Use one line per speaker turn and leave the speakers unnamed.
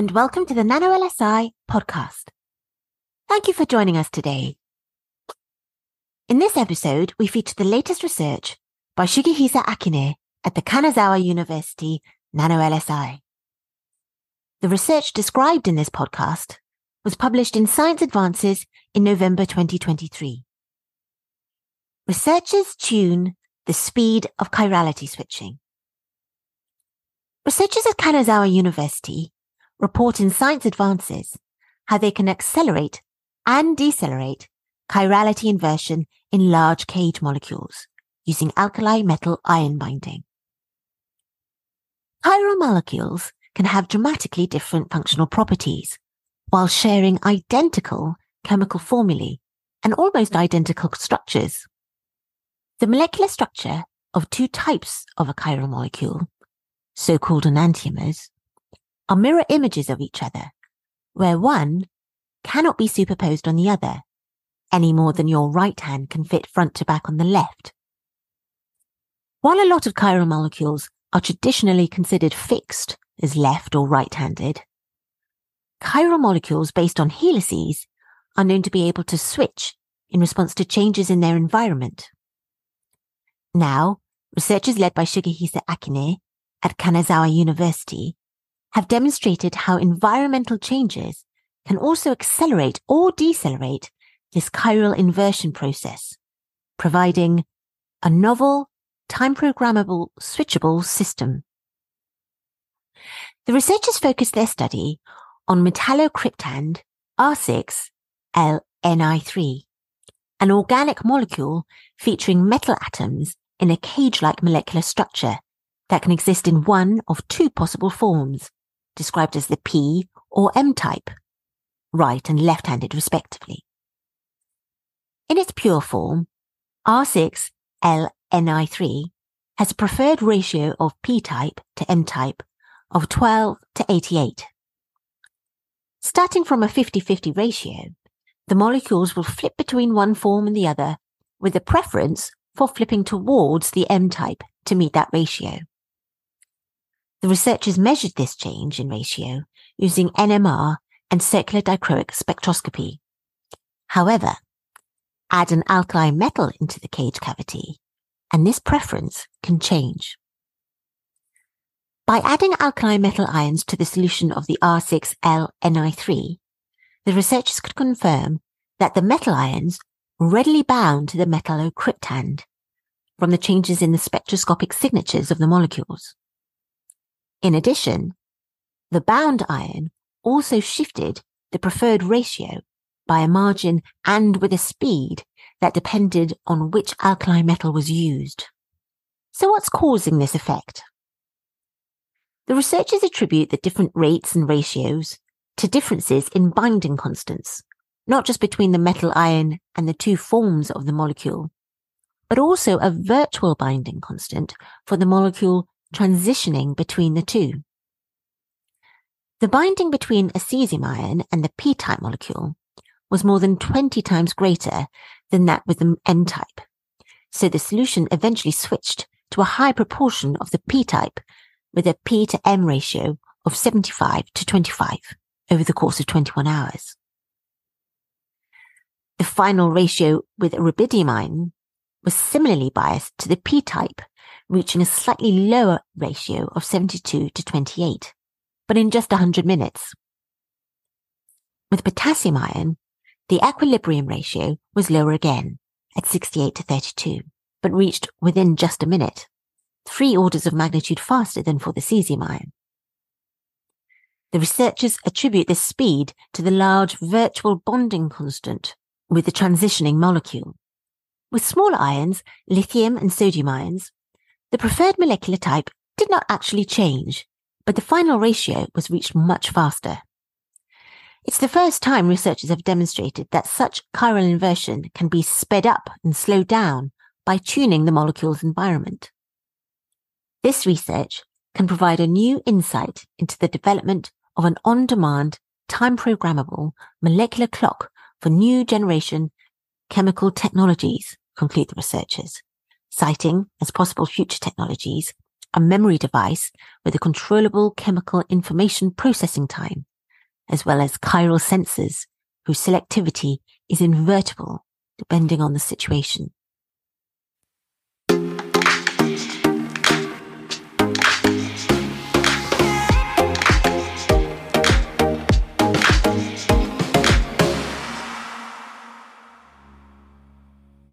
and welcome to the Nano LSI podcast. Thank you for joining us today. In this episode, we feature the latest research by Shigehisa Akine at the Kanazawa University Nano LSI. The research described in this podcast was published in Science Advances in November 2023. Researchers tune the speed of chirality switching. Researchers at Kanazawa University report in Science Advances how they can accelerate and decelerate chirality inversion in large cage molecules using alkali metal ion binding. Chiral molecules can have dramatically different functional properties while sharing identical chemical formulae and almost identical structures. The molecular structure of two types of a chiral molecule, so-called enantiomers, are mirror images of each other, where one cannot be superposed on the other any more than your right hand can fit front to back on the left. While a lot of chiral molecules are traditionally considered fixed as left or right-handed, chiral molecules based on helices are known to be able to switch in response to changes in their environment. Now, researchers led by Shigehisa Akine at Kanazawa University have demonstrated how environmental changes can also accelerate or decelerate this chiral inversion process, providing a novel, time programmable, switchable system. The researchers focused their study on metallocryptand R6LNI3, an organic molecule featuring metal atoms in a cage-like molecular structure that can exist in one of two possible forms, described as the P or M type, right and left-handed respectively. In its pure form, R6LNI3 has a preferred ratio of P type to M type of 12 to 88. Starting from a 50-50 ratio, the molecules will flip between one form and the other with a preference for flipping towards the M type to meet that ratio. The researchers measured this change in ratio using NMR and circular dichroic spectroscopy. However, add an alkali metal into the cage cavity, and this preference can change. By adding alkali metal ions to the solution of the R6LNI3, the researchers could confirm that the metal ions readily bound to the metallocryptand from the changes in the spectroscopic signatures of the molecules. In addition, the bound ion also shifted the preferred ratio by a margin and with a speed that depended on which alkali metal was used. So what's causing this effect? The researchers attribute the different rates and ratios to differences in binding constants, not just between the metal ion and the two forms of the molecule, but also a virtual binding constant for the molecule transitioning between the two. The binding between a cesium ion and the p-type molecule was more than 20 times greater than that with the m-type. So the solution eventually switched to a high proportion of the p-type with a p to m ratio of 75 to 25 over the course of 21 hours. The final ratio with rubidium ion was similarly biased to the p-type reaching a slightly lower ratio of 72 to 28, but in just 100 minutes. With potassium ion, the equilibrium ratio was lower again at 68 to 32, but reached within just a minute, three orders of magnitude faster than for the cesium ion. The researchers attribute this speed to the large virtual bonding constant with the transitioning molecule. With smaller ions, lithium and sodium ions, the preferred molecular type did not actually change, but the final ratio was reached much faster. It's the first time researchers have demonstrated that such chiral inversion can be sped up and slowed down by tuning the molecule's environment. This research can provide a new insight into the development of an on-demand, time-programmable molecular clock for new generation chemical technologies, conclude the researchers citing as possible future technologies a memory device with a controllable chemical information processing time as well as chiral sensors whose selectivity is invertible depending on the situation.